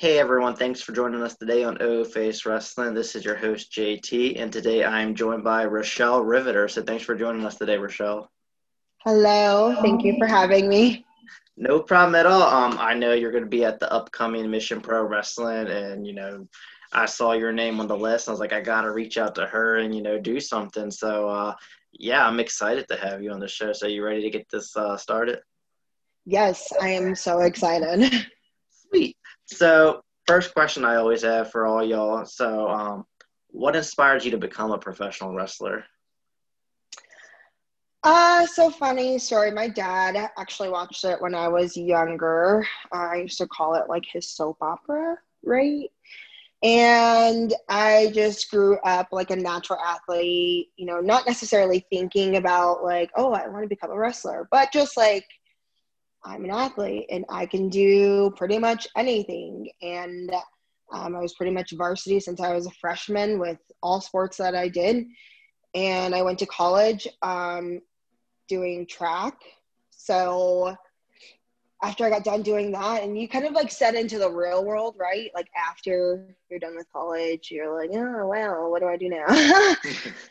Hey everyone, thanks for joining us today on O Face Wrestling. This is your host JT, and today I am joined by Rochelle Riveter. So thanks for joining us today, Rochelle. Hello, thank you for having me. No problem at all. Um, I know you're going to be at the upcoming Mission Pro Wrestling, and you know, I saw your name on the list. I was like, I got to reach out to her and you know do something. So uh, yeah, I'm excited to have you on the show. So you ready to get this uh, started? Yes, I am so excited. Sweet. So, first question I always have for all y'all. So, um, what inspired you to become a professional wrestler? Uh, so funny story. My dad actually watched it when I was younger. I used to call it like his soap opera, right? And I just grew up like a natural athlete, you know, not necessarily thinking about like, oh, I want to become a wrestler, but just like I'm an athlete and I can do pretty much anything. And um, I was pretty much varsity since I was a freshman with all sports that I did. And I went to college um, doing track. So after I got done doing that, and you kind of like set into the real world, right? Like after you're done with college, you're like, oh, well, what do I do now?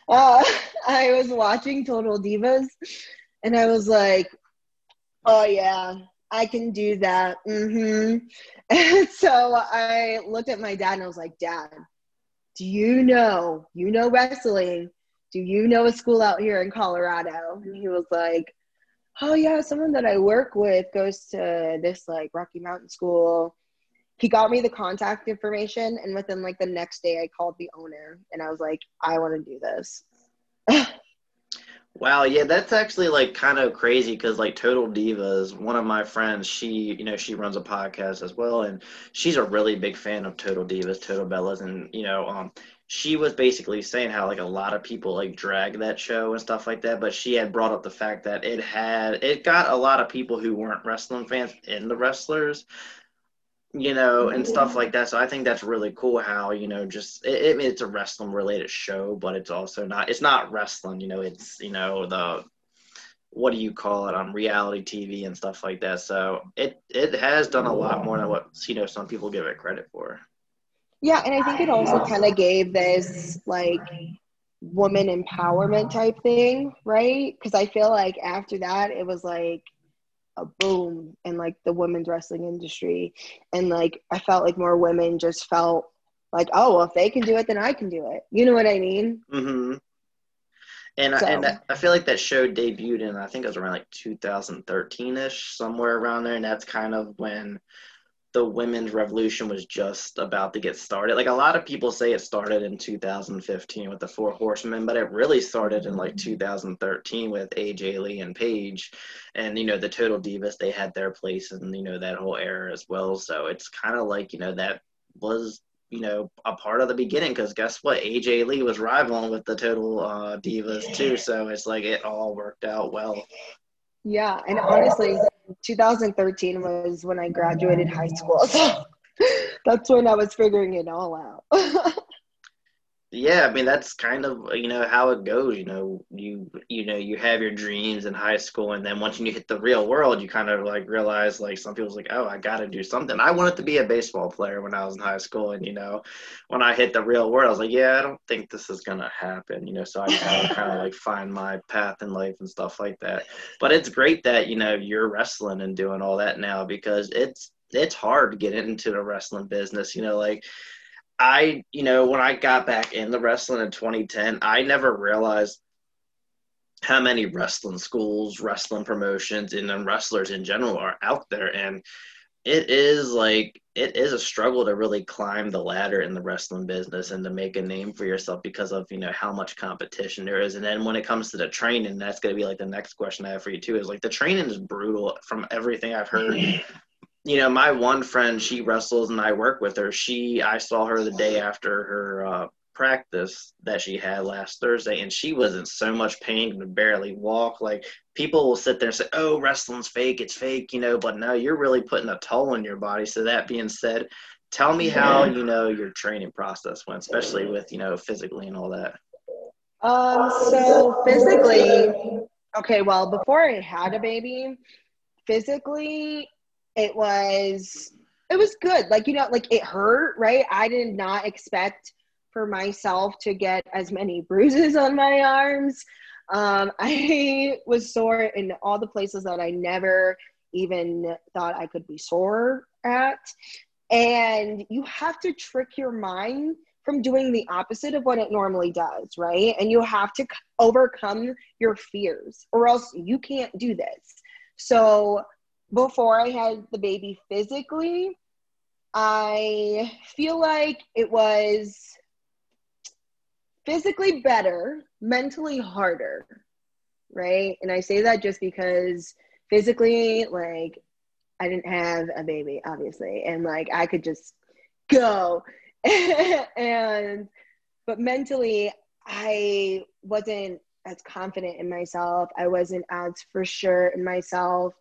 uh, I was watching Total Divas and I was like, oh yeah. I can do that. Mm-hmm. And so i looked at my dad and i was like dad do you know you know wrestling? Do you know a school out here in colorado? And he was like oh yeah someone that i work with goes to this like rocky mountain school. He got me the contact information and within like the next day i called the owner and i was like i want to do this Wow, yeah, that's actually like kind of crazy because like Total Divas, one of my friends, she you know she runs a podcast as well, and she's a really big fan of Total Divas, Total Bellas, and you know um she was basically saying how like a lot of people like drag that show and stuff like that, but she had brought up the fact that it had it got a lot of people who weren't wrestling fans in the wrestlers, you know, and stuff like that. So I think that's really cool how, you know, just it, it, it's a wrestling related show, but it's also not, it's not wrestling, you know, it's, you know, the, what do you call it on reality TV and stuff like that. So it, it has done a lot more than what, you know, some people give it credit for. Yeah. And I think it also kind of gave this like woman empowerment type thing, right? Because I feel like after that, it was like, a boom in like the women's wrestling industry. And like i felt like more women just felt like oh well, if they can do it then i can do it. You know what i mean? Mm-hmm. And so. I, and I feel like that show debuted in I think it was around like 2013 ish somewhere around there, and that's kind of when the women's revolution was just about to get started. Like a lot of people say it started in 2015 with the Four Horsemen, but it really started in like 2013 with AJ Lee and Paige, and you know the Total Divas. They had their place in you know that whole era as well. So it's kind of like you know that was you know a part of the beginning because guess what AJ Lee was rivaling with the Total uh, Divas too. So it's like it all worked out well. Yeah, and honestly, 2013 was when I graduated high school. So that's when I was figuring it all out. yeah, I mean that's kind of you know how it goes. You know, you you know you have your dreams in high school, and then once you hit the real world, you kind of like realize like some people's like, oh, I got to do something. I wanted to be a baseball player when I was in high school, and you know, when I hit the real world, I was like, yeah, I don't think this is gonna happen. You know, so I kind of like find my path in life and stuff like that. But it's great that you know you're wrestling and doing all that now because it's it's hard to get into the wrestling business. You know, like I, you know, when I got back in the wrestling in 2010, I never realized how many wrestling schools, wrestling promotions, and then wrestlers in general are out there. And it is like it is a struggle to really climb the ladder in the wrestling business and to make a name for yourself because of you know how much competition there is and then when it comes to the training that's going to be like the next question i have for you too is like the training is brutal from everything i've heard you know, my one friend, she wrestles and I work with her. She, I saw her the day after her uh, practice that she had last Thursday, and she was in so much pain to barely walk. Like people will sit there and say, "Oh, wrestling's fake, it's fake," you know, but no, you're really putting a toll on your body. So that being said, tell me how you know your training process went, especially with you know physically and all that. Um, so physically, okay, well, before I had a baby, physically it was it was good. Like, you know, like it hurt, right? I did not expect for myself to get as many bruises on my arms. Um, I was sore in all the places that I never even thought I could be sore at. And you have to trick your mind from doing the opposite of what it normally does, right? And you have to overcome your fears, or else you can't do this. So, before I had the baby physically, I feel like it was physically better, mentally harder, right? And I say that just because physically, like, I didn't have a baby, obviously, and like I could just go. and, but mentally, I wasn't as confident in myself. I wasn't as for sure in myself.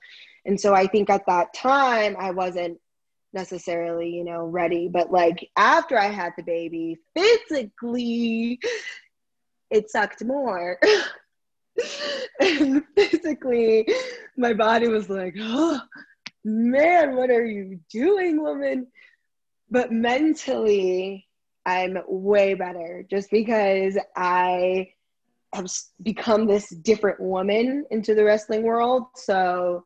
And so I think at that time, I wasn't necessarily, you know, ready. But like after I had the baby, physically, it sucked more. and physically, my body was like, oh, man, what are you doing, woman? But mentally, I'm way better just because I have become this different woman into the wrestling world. So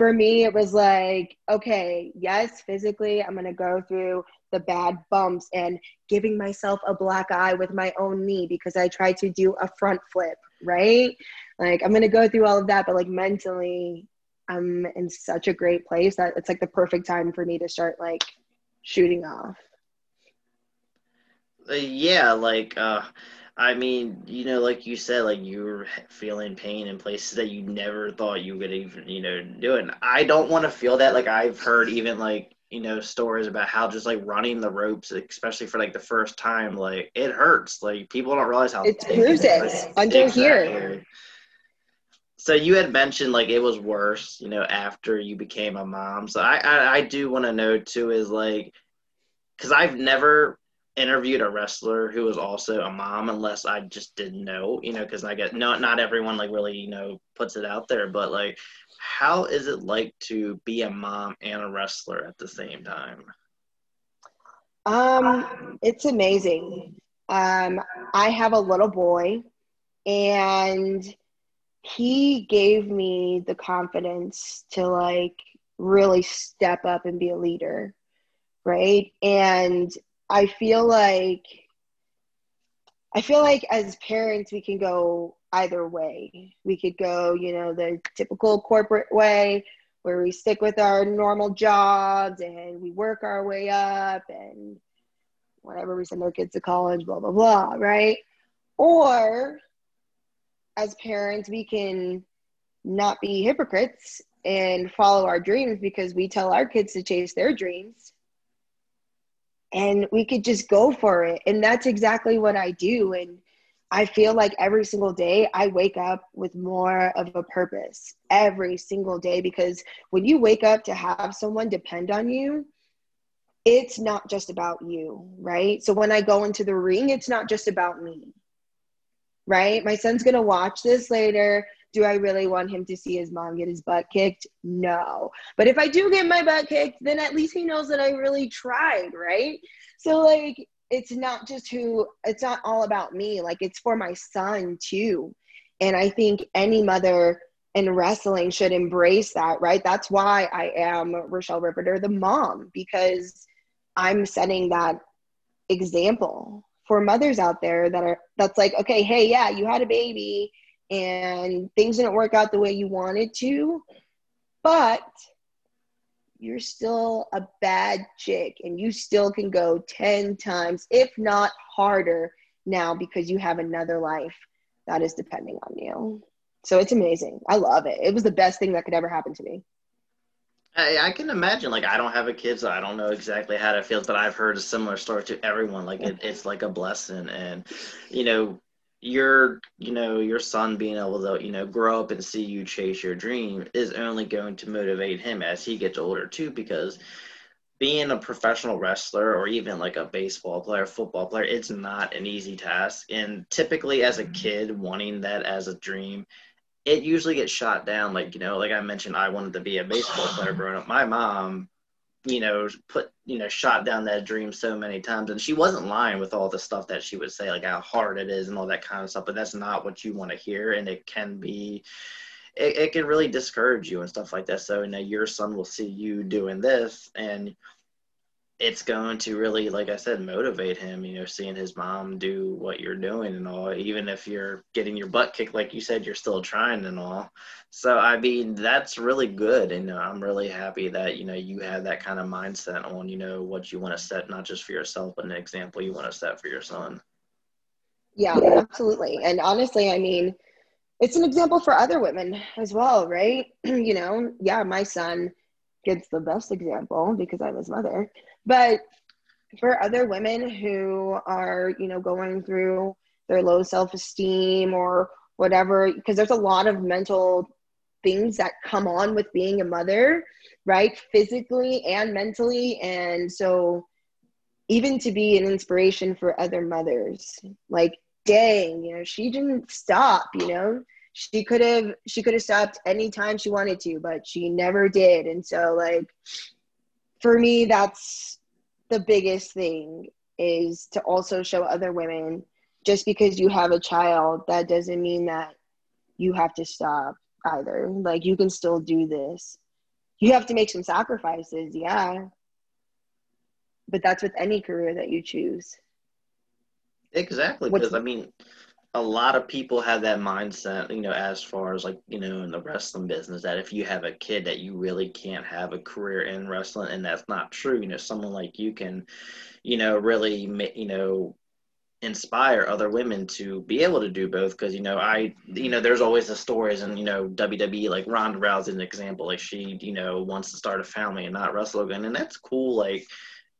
for me, it was like, okay, yes, physically, I'm going to go through the bad bumps and giving myself a black eye with my own knee because I tried to do a front flip, right? Like, I'm going to go through all of that, but like mentally, I'm in such a great place that it's like the perfect time for me to start like shooting off. Uh, yeah, like, uh, I mean, you know, like you said, like you were feeling pain in places that you never thought you could even, you know, do it. And I don't want to feel that. Like I've heard even like, you know, stories about how just like running the ropes, especially for like the first time, like it hurts. Like people don't realize how it bruises under exactly. here. So you had mentioned like it was worse, you know, after you became a mom. So I I, I do want to know too is like, because I've never interviewed a wrestler who was also a mom unless I just didn't know, you know, because I get not not everyone like really, you know, puts it out there, but like how is it like to be a mom and a wrestler at the same time? Um, it's amazing. Um, I have a little boy and he gave me the confidence to like really step up and be a leader right and I feel like I feel like as parents we can go either way. We could go, you know, the typical corporate way where we stick with our normal jobs and we work our way up and whatever we send our kids to college, blah blah blah, right? Or as parents we can not be hypocrites and follow our dreams because we tell our kids to chase their dreams and we could just go for it. And that's exactly what I do. And I feel like every single day I wake up with more of a purpose every single day because when you wake up to have someone depend on you, it's not just about you, right? So when I go into the ring, it's not just about me, right? My son's gonna watch this later do I really want him to see his mom get his butt kicked? No. But if I do get my butt kicked, then at least he knows that I really tried, right? So, like, it's not just who, it's not all about me. Like, it's for my son too. And I think any mother in wrestling should embrace that, right? That's why I am Rochelle Riveter, the mom, because I'm setting that example for mothers out there that are that's like okay hey yeah you had a baby and things didn't work out the way you wanted to, but you're still a bad chick and you still can go 10 times, if not harder, now because you have another life that is depending on you. So it's amazing. I love it. It was the best thing that could ever happen to me. I, I can imagine. Like, I don't have a kid, so I don't know exactly how it feels, but I've heard a similar story to everyone. Like, it, it's like a blessing. And, you know, your you know your son being able to you know grow up and see you chase your dream is only going to motivate him as he gets older too because being a professional wrestler or even like a baseball player football player it's not an easy task. And typically as a mm-hmm. kid wanting that as a dream it usually gets shot down. Like you know like i mentioned i wanted to be a baseball player growing up. My mom you know, put, you know, shot down that dream so many times. And she wasn't lying with all the stuff that she would say, like how hard it is and all that kind of stuff. But that's not what you want to hear. And it can be, it, it can really discourage you and stuff like that. So, know, your son will see you doing this and it's going to really, like I said, motivate him, you know, seeing his mom do what you're doing and all, even if you're getting your butt kicked, like you said, you're still trying and all. So, I mean, that's really good. And uh, I'm really happy that, you know, you have that kind of mindset on, you know, what you want to set, not just for yourself, but an example you want to set for your son. Yeah, absolutely. And honestly, I mean, it's an example for other women as well, right? you know, yeah, my son gets the best example because I'm his mother but for other women who are, you know, going through their low self esteem or whatever, because there's a lot of mental things that come on with being a mother, right? Physically and mentally. And so, even to be an inspiration for other mothers, like, dang, you know, she didn't stop, you know, she could have she could have stopped anytime she wanted to but she never did and so like for me that's the biggest thing is to also show other women just because you have a child that doesn't mean that you have to stop either. Like you can still do this. You have to make some sacrifices yeah. But that's with any career that you choose. Exactly because i mean a lot of people have that mindset, you know, as far as like, you know, in the wrestling business, that if you have a kid that you really can't have a career in wrestling, and that's not true. You know, someone like you can, you know, really, you know, inspire other women to be able to do both because you know i you know there's always the stories and you know wwe like ronda rousey an example like she you know wants to start a family and not wrestle again and that's cool like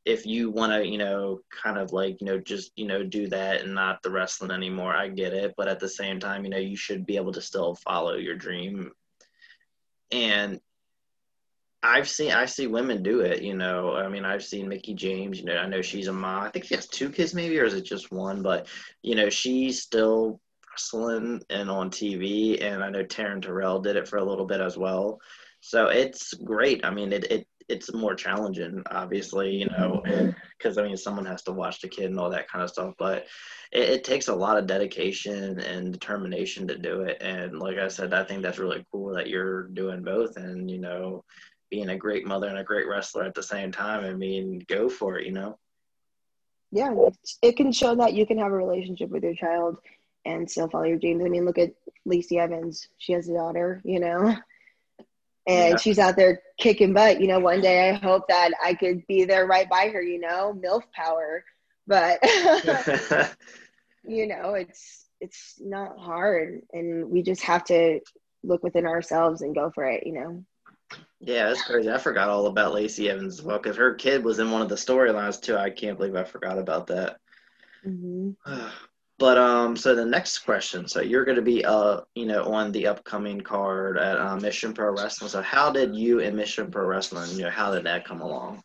if you want to, you know, kind of like, you know, just, you know, do that and not the wrestling anymore, I get it. But at the same time, you know, you should be able to still follow your dream. And I've seen, I see women do it, you know. I mean, I've seen Mickie James, you know, I know she's a mom. I think she has two kids maybe, or is it just one? But, you know, she's still wrestling and on TV. And I know Taryn Terrell did it for a little bit as well. So it's great. I mean, it, it it's more challenging, obviously, you know, mm-hmm. because I mean, someone has to watch the kid and all that kind of stuff. But it, it, takes a lot of dedication and determination to do it. And like I said, I think that's really cool that you're doing both, and you know, being a great mother and a great wrestler at the same time. I mean, go for it, you know. Yeah, it can show that you can have a relationship with your child and still follow your dreams. I mean, look at Lacey Evans; she has a daughter, you know and yeah. she's out there kicking butt. You know, one day I hope that I could be there right by her, you know, MILF power. But you know, it's it's not hard and we just have to look within ourselves and go for it, you know. Yeah, that's crazy. I forgot all about Lacey Evans as well because her kid was in one of the storylines too. I can't believe I forgot about that. Mm-hmm. But um, so the next question. So you're going to be uh, you know, on the upcoming card at uh, Mission Pro Wrestling. So how did you and Mission Pro Wrestling, you know, how did that come along?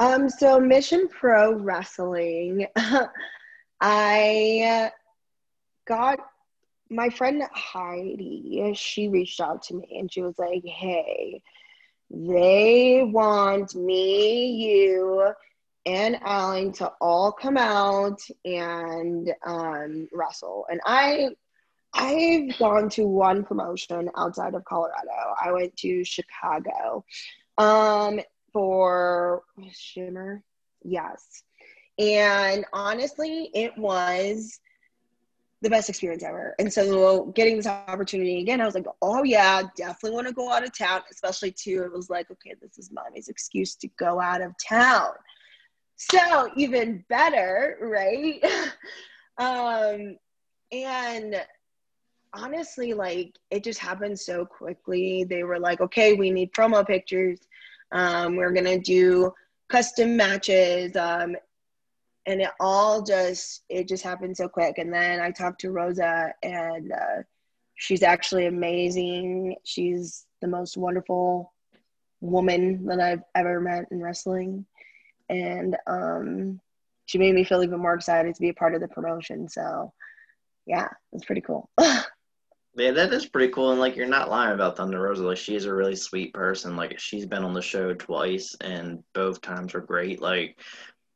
Um, so Mission Pro Wrestling, I got my friend Heidi. She reached out to me and she was like, "Hey, they want me, you." And Alan to all come out and um, wrestle. And I, I've gone to one promotion outside of Colorado. I went to Chicago um, for Shimmer. Yes. And honestly, it was the best experience ever. And so getting this opportunity again, I was like, oh yeah, definitely want to go out of town, especially too. It was like, okay, this is mommy's excuse to go out of town so even better right? Um and honestly like it just happened so quickly. They were like okay we need promo pictures. Um we're gonna do custom matches. Um and it all just it just happened so quick. And then i talked to rosa and uh, she's actually amazing. She's the most wonderful woman that i've ever met in wrestling and um, she made me feel even more excited to be a part of the promotion. So, yeah, it's pretty cool. Yeah, that is pretty cool. And like, you're not lying about Thunder Rosa. Like, she's a really sweet person. Like, she's been on the show twice, and both times were great. Like,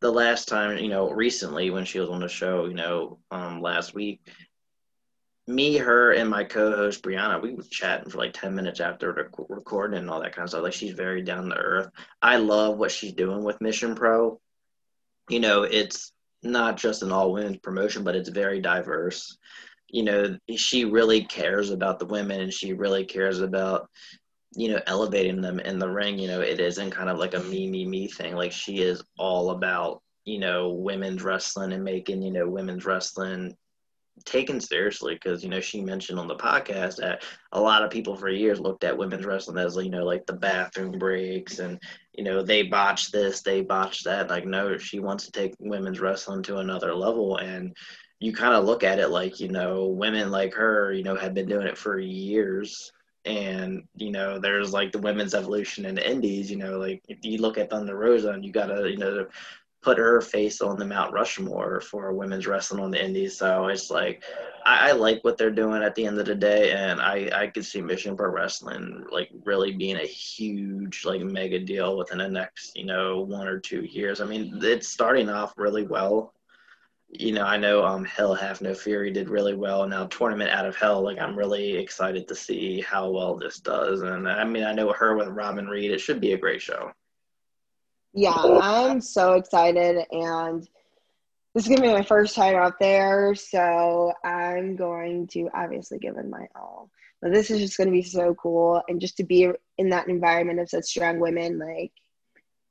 the last time, you know, recently when she was on the show, you know, um, last week, me, her, and my co-host Brianna, we were chatting for like ten minutes after rec- recording and all that kind of stuff. Like, she's very down to earth. I love what she's doing with Mission Pro. You know, it's not just an all women's promotion, but it's very diverse you know she really cares about the women and she really cares about you know elevating them in the ring you know it isn't kind of like a me me me thing like she is all about you know women's wrestling and making you know women's wrestling taken seriously because you know she mentioned on the podcast that a lot of people for years looked at women's wrestling as you know like the bathroom breaks and you know they botched this they botched that. Like no she wants to take women's wrestling to another level. And you kind of look at it like you know women like her you know have been doing it for years. And you know there's like the women's evolution in the indies you know like if you look at thunder rosa and you gotta you know put her face on the mount rushmore for women's wrestling on the indies so it's like I, I like what they're doing at the end of the day and i i could see mission pro wrestling like really being a huge like mega deal within the next you know one or two years i mean it's starting off really well you know, I know um, Hell Have No Fury did really well. Now, Tournament Out of Hell, like I'm really excited to see how well this does. And I mean, I know her with Robin Reed. It should be a great show. Yeah, I'm so excited, and this is gonna be my first time out there, so I'm going to obviously give it my all. But this is just gonna be so cool, and just to be in that environment of such strong women, like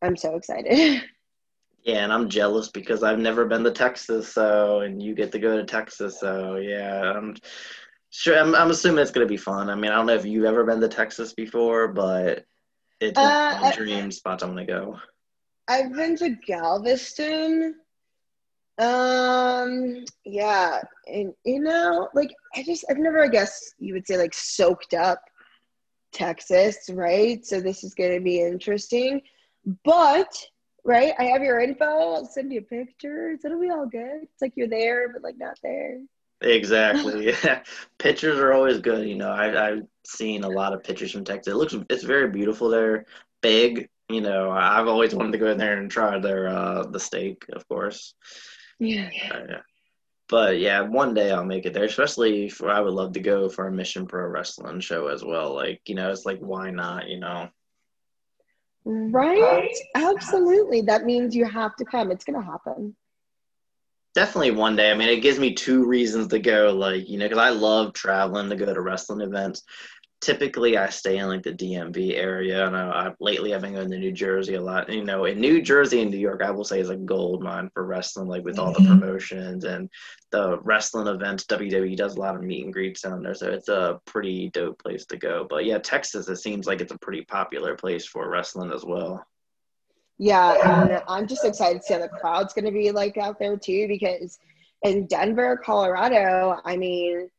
I'm so excited. Yeah, and I'm jealous because I've never been to Texas, so and you get to go to Texas, so yeah, I'm sure. I'm, I'm assuming it's gonna be fun. I mean, I don't know if you've ever been to Texas before, but it's uh, one dream spot I'm gonna go. I've been to Galveston. Um, yeah, and you know, like I just I've never, I guess you would say, like soaked up Texas, right? So this is gonna be interesting, but right? I have your info. I'll send you pictures. It'll be all good. It's like you're there, but like not there. Exactly. Yeah. pictures are always good. You know, I, I've seen a lot of pictures from Texas. It looks, it's very beautiful there. Big. You know, I've always wanted to go in there and try their uh the steak, of course. Yeah. Uh, yeah. But yeah, one day I'll make it there. Especially for I would love to go for a Mission Pro Wrestling show as well. Like you know, it's like why not? You know. Right? Absolutely. That means you have to come. It's to happen. Definitely one day. I mean, it gives me two reasons to go. Like, you know, because I love traveling to go to wrestling events typically I stay in like the DMV area, and I, I, lately I've been going to New Jersey a lot. You know, in New Jersey and New York, I will say is a gold mine for wrestling, like with all the mm-hmm. promotions and the wrestling events. WWE does a lot of meet and greets down there, so it's a pretty dope place to go. But yeah, Texas, it seems like it's a pretty popular place for wrestling as well. Yeah, and I'm just excited to see how the crowd's going to be like out there too, because in Denver, Colorado, I mean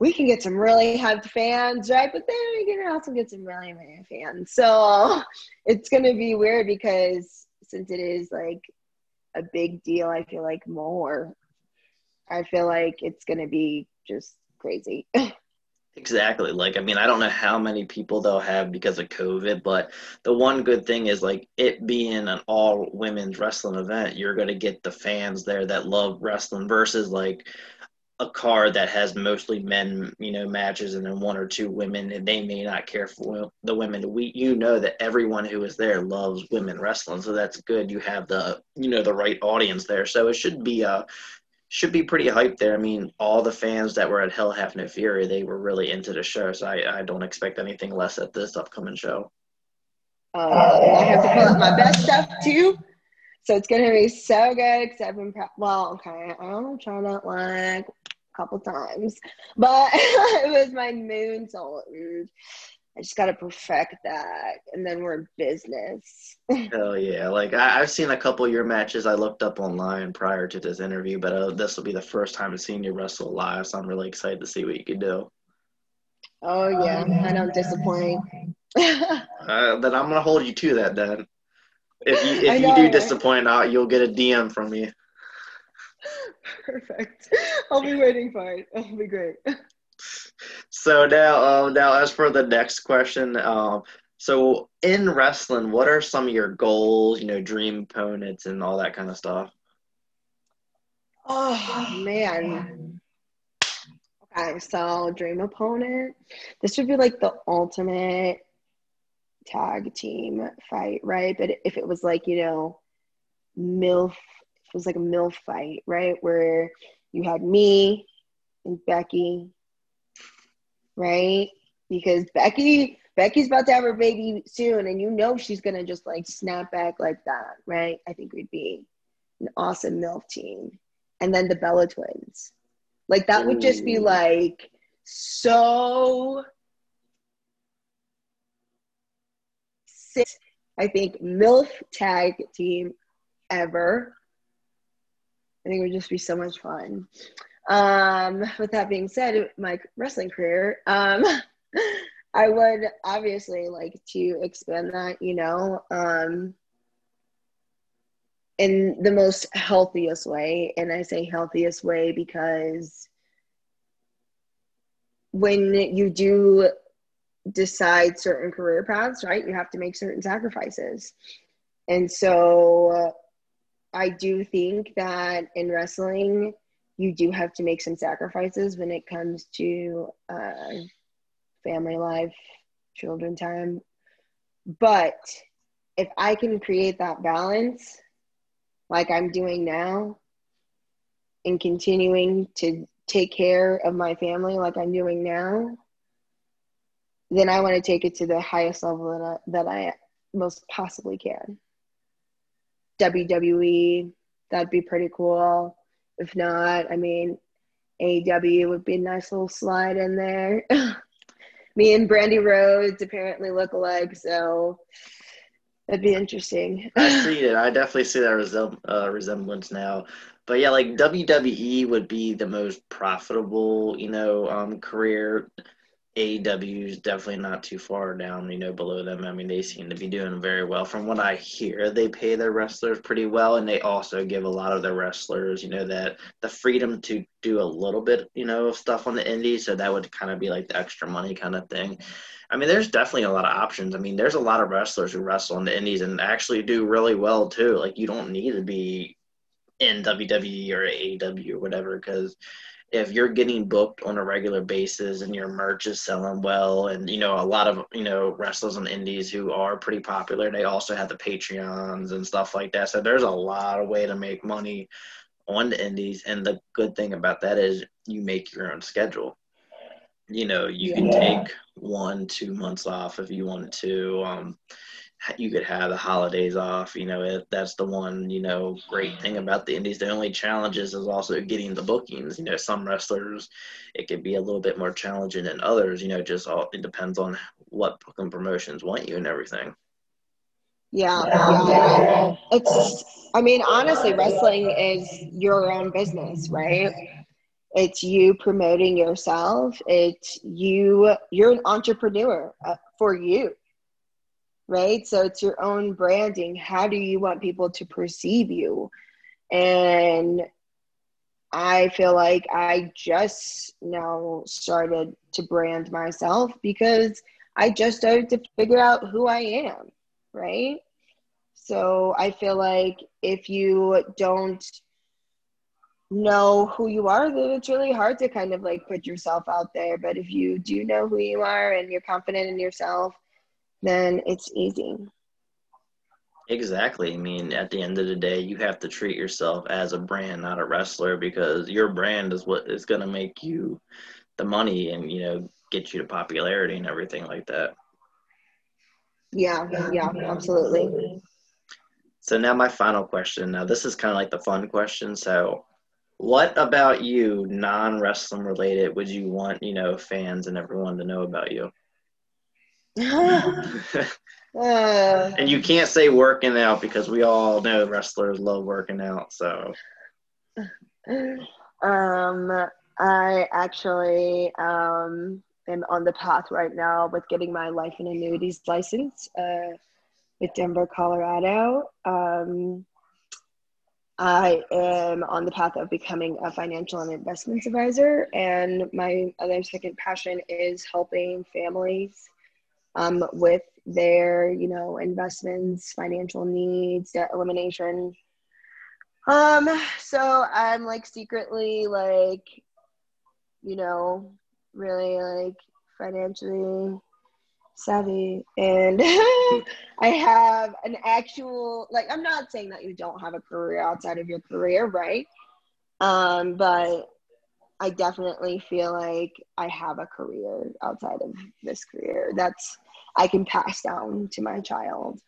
we can get some really hyped fans, right? But then we can also get some really mad fans. So it's gonna be weird because since it is like a big deal, I feel like more. I feel like it's gonna be just crazy. Exactly. Like, I mean, I don't know how many people they'll have because of COVID, but the one good thing is, like, it being an all women's wrestling event, you're going to get the fans there that love wrestling versus, like, a card that has mostly men, you know, matches and then one or two women, and they may not care for the women. We, you know, that everyone who is there loves women wrestling, so that's good. You have the, you know, the right audience there, so it should be a, should be pretty hyped there. I mean, all the fans that were at Hell Have No Fury, they were really into the show, so I, I don't expect anything less at this upcoming show. Uh, I have to pull up my best stuff too. So it's gonna be so good. Except in well, okay, I'm trying to like couple times, but it was my moon so I just got to perfect that, and then we're in business. Hell yeah! Like I, have seen a couple of your matches. I looked up online prior to this interview, but uh, this will be the first time I've seen you wrestle live, so I'm really excited to see what you can do. Oh yeah, I don't disappoint. uh, then I'm gonna hold you to that. Then, if you if you do disappoint, out you'll get a DM from me. Perfect. I'll be waiting for it. It'll be great. so now, um, now as for the next question, um, so in wrestling, what are some of your goals? You know, dream opponents and all that kind of stuff. Oh man. Okay, so dream opponent. This would be like the ultimate tag team fight, right? But if it was like, you know, MILF, was like a MILF fight, right? Where you had me and Becky, right? Because Becky, Becky's about to have her baby soon, and you know she's gonna just like snap back like that, right? I think we'd be an awesome MILF team. And then the Bella twins. Like that would just be like so I think MILF tag team ever. I think it would just be so much fun. Um, with that being said, my wrestling career, um, I would obviously like to expand that, you know, um, in the most healthiest way. And I say healthiest way because when you do decide certain career paths, right, you have to make certain sacrifices. And so I do think that in wrestling, you do have to make some sacrifices when it comes to uh, family life, children time. But if I can create that balance, like I'm doing now, and continuing to take care of my family like I'm doing now, then I want to take it to the highest level that I, that I most possibly can. WWE, that'd be pretty cool. If not, I mean, AEW would be a nice little slide in there. Me and Brandi Rhodes apparently look alike, so that'd be interesting. I see it. I definitely see that resem- uh, resemblance now. But yeah, like WWE would be the most profitable, you know, um, career AEW is definitely not too far down, you know, below them. I mean, they seem to be doing very well. From what I hear, they pay their wrestlers pretty well, and they also give a lot of their wrestlers, you know, that the freedom to do a little bit, you know, of stuff on the indies. So that would kind of be like the extra money kind of thing. I mean, there's definitely a lot of options. I mean, there's a lot of wrestlers who wrestle on the indies and actually do really well too. Like, you don't need to be in WWE or AEW or whatever because if you're getting booked on a regular basis and your merch is selling well and you know a lot of you know wrestlers on indies who are pretty popular they also have the patreons and stuff like that. So there's a lot of way to make money on the indies. And the good thing about that is you make your own schedule. You know you yeah. can take one two months off if you wanted to. Um, you could have the holidays off. You know, that's the one, you know, great thing about the indies. The only challenges is also getting the bookings. You know, some wrestlers, it could be a little bit more challenging than others. You know, just all it depends on what booking promotions want you and everything. Yeah, yeah. It's, I mean, honestly, wrestling is your own business, right? It's you promoting yourself. It's you, you're an entrepreneur uh, for you right? So it's your own branding. How do you want people to perceive you? And I feel like I just now started to brand myself because I just started to figure out who I am, right? So I feel like if you don't know who you are, then it's really hard to kind of like put yourself out there. But if you do know who you are and you're confident in yourself, then it's easy. Exactly. I mean, at the end of the day, you have to treat yourself as a brand, not a wrestler, because your brand is what is going to make you the money and, you know, get you to popularity and everything like that. Yeah, yeah, absolutely. So now my final question. Now this is kind of like the fun question. So what about you, non-wrestling related, would you want, you know, fans and everyone to know about you? and you can't say working out because we all know wrestlers love working out. So, um, I actually um, am on the path right now with getting my life and annuities license uh, with Denver, Colorado. Um, I am on the path of becoming a financial and investments advisor. And my other second passion is helping families um, with their, you know, investments, financial needs, debt elimination. Um, so I'm like secretly like, you know, really like financially savvy and I have an actual like I'm not saying that you don't have a career outside of your career, right? Um, but I definitely feel like I have a career outside of this career that's I can pass down to my child.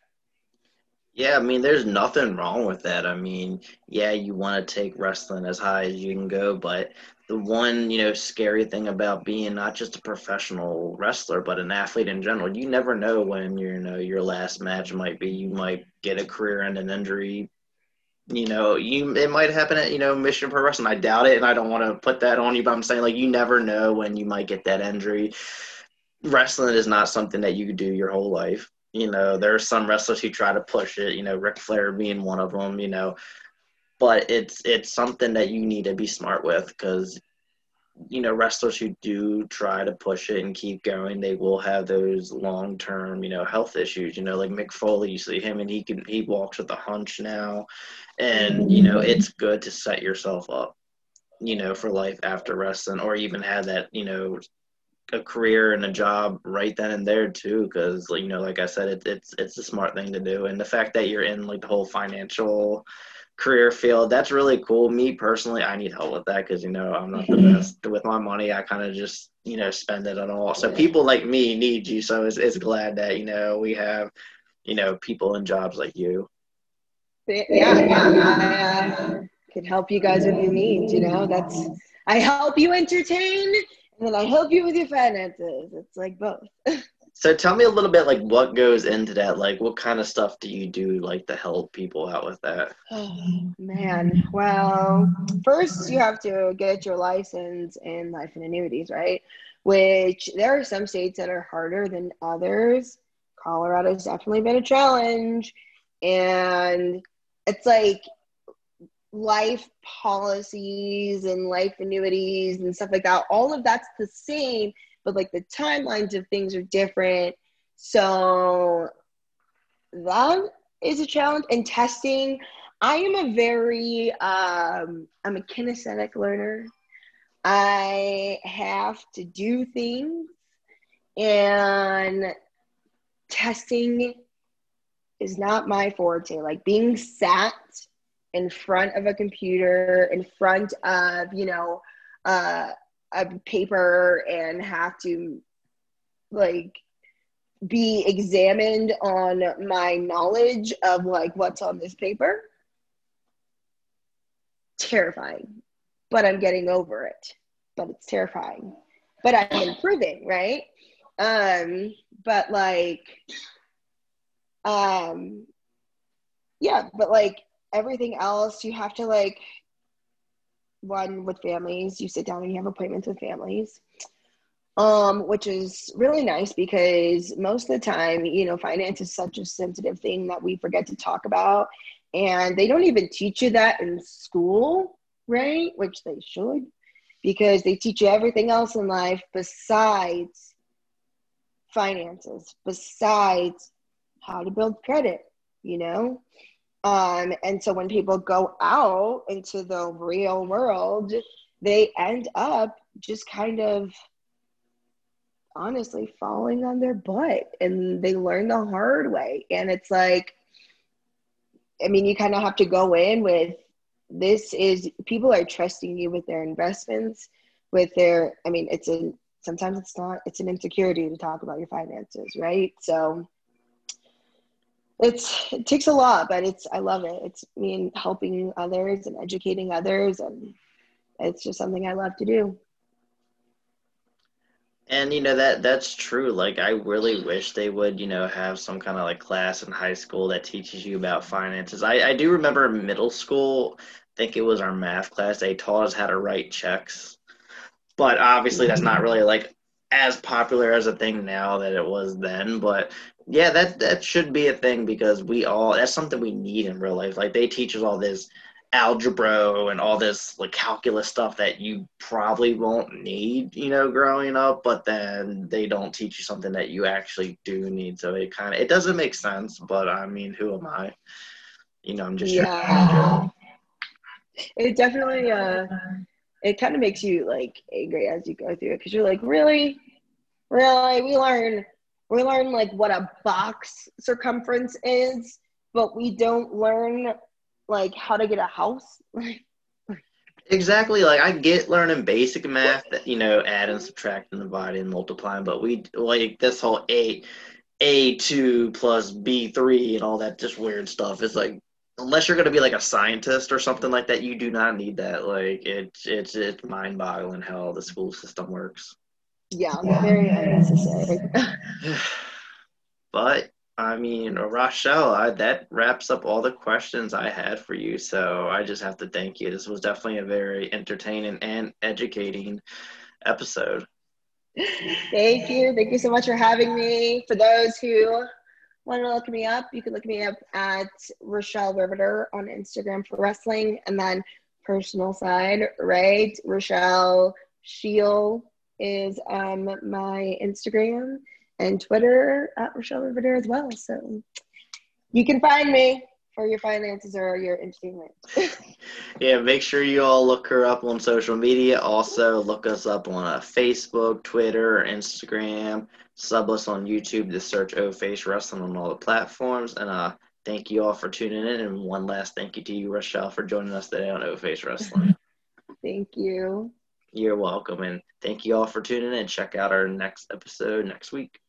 Yeah, I mean, there's nothing wrong with that. I mean, yeah, you want to take wrestling as high as you can go, but the one, you know, scary thing about being not just a professional wrestler, but an athlete in general, you never know when you know, your last match might be. You might get a career-ending injury. You know, you it might happen at you know Mission Pro Wrestling. I doubt it, and I don't want to put that on you, but I'm saying like you never know when you might get that injury. Wrestling is not something that you could do your whole life you know, there are some wrestlers who try to push it. You know, Ric Flair being one of them. You know, but it's it's something that you need to be smart with because you know wrestlers who do try to push it and keep going they will have those long term you know health issues. You know like Mick Foley you see him and he can he walks with a hunch now. And you know it's good to set yourself up you know for life after wrestling or even have that you know a career and a job right then and there too because you know like i said it, it's it's a smart thing to do. And the fact that you're in like the whole financial career field that's really cool. Me personally i need help with that because you know i'm not the best. With my money i kind of just you know spend it on all. So people like me need you so it's, it's glad that you know we have you know people in jobs like you. Yeah yeah i uh, can help you guys with your needs you know? That's i help you entertain and then I help you with your finances. It's like both. so tell me a little bit like what goes into that? Like what kind of stuff do you do like to help people out with that? Oh man. Well first you have to get your license in life and annuities right? Which there are some states that are harder than others. Colorado's definitely been a challenge. And it's like life policies and life annuities and stuff like that all of that's the same but like the timelines of things are different. So that is a challenge. And testing i am a very um, i'm a kinesthetic learner. I have to do things and testing is not my forte. Like being sat in front of a computer, in front of, you know, uh, a paper and have to like be examined on my knowledge of like what's on this paper. Terrifying, but I'm getting over it. But it's terrifying, but I'm improving, right? Um, but like, um, yeah, but like everything else you have to like one with families. You sit down and you have appointments with families. Um which is really nice because most of the time you know finance is such a sensitive thing that we forget to talk about. And they don't even teach you that in school right? Which they should because they teach you everything else in life besides finances besides how to build credit you know um, and so when people go out into the real world, they end up just kind of honestly falling on their butt and they learn the hard way. And it's like, I mean, you kind of have to go in with this is people are trusting you with their investments, with their, I mean, it's a sometimes it's not, it's an insecurity to talk about your finances, right? So, it's it takes a lot but it's i love it. It's me and helping others and educating others and it's just something i love to do. And you know that that's true. Like i really wish they would you know have some kind of like class in high school that teaches you about finances. I, I do remember middle school i think it was our math class they taught us how to write checks. But obviously that's not mm-hmm. really like as popular as a thing now that it was then. But yeah, that that should be a thing because we all that's something we need in real life. Like they teach us all this algebra and all this like calculus stuff that you probably won't need, you know, growing up, but then they don't teach you something that you actually do need. So it kind of it doesn't make sense, but I mean, who am I? You know, I'm just yeah. It definitely uh it kind of makes you like angry as you go through it because you're like, really, really, we learn we learn like what a box circumference is, but we don't learn like how to get a house. exactly. Like I get learning basic math that you know, add and subtract adding, subtracting, dividing, multiplying, but we like this whole a a two plus b three and all that just weird stuff is like unless you're going to be like a scientist or something like that, you do not need that. Like it's it's it's mind boggling how the school system works. Yeah, very unnecessary. but I mean, Rochelle, I, that wraps up all the questions I had for you. So I just have to thank you. This was definitely a very entertaining and educating episode. Thank you. Thank you so much for having me. For those who want to look me up, you can look me up at Rochelle Riveter on Instagram for wrestling. And then personal side, right? Rochelle Shield is um, my Instagram and Twitter at Rochelle Riveter as well. So you can find me for your finances or your entertainment. yeah, make sure you all look her up on social media. Also, look us up on uh, Facebook, Twitter, Instagram. Sub us on YouTube to search O Face Wrestling on all the platforms. And uh, thank you all for tuning in. And one last thank you to you, Rochelle, for joining us today on O Face Wrestling. thank you. You're welcome. And thank you all for tuning in. Check out our next episode next week.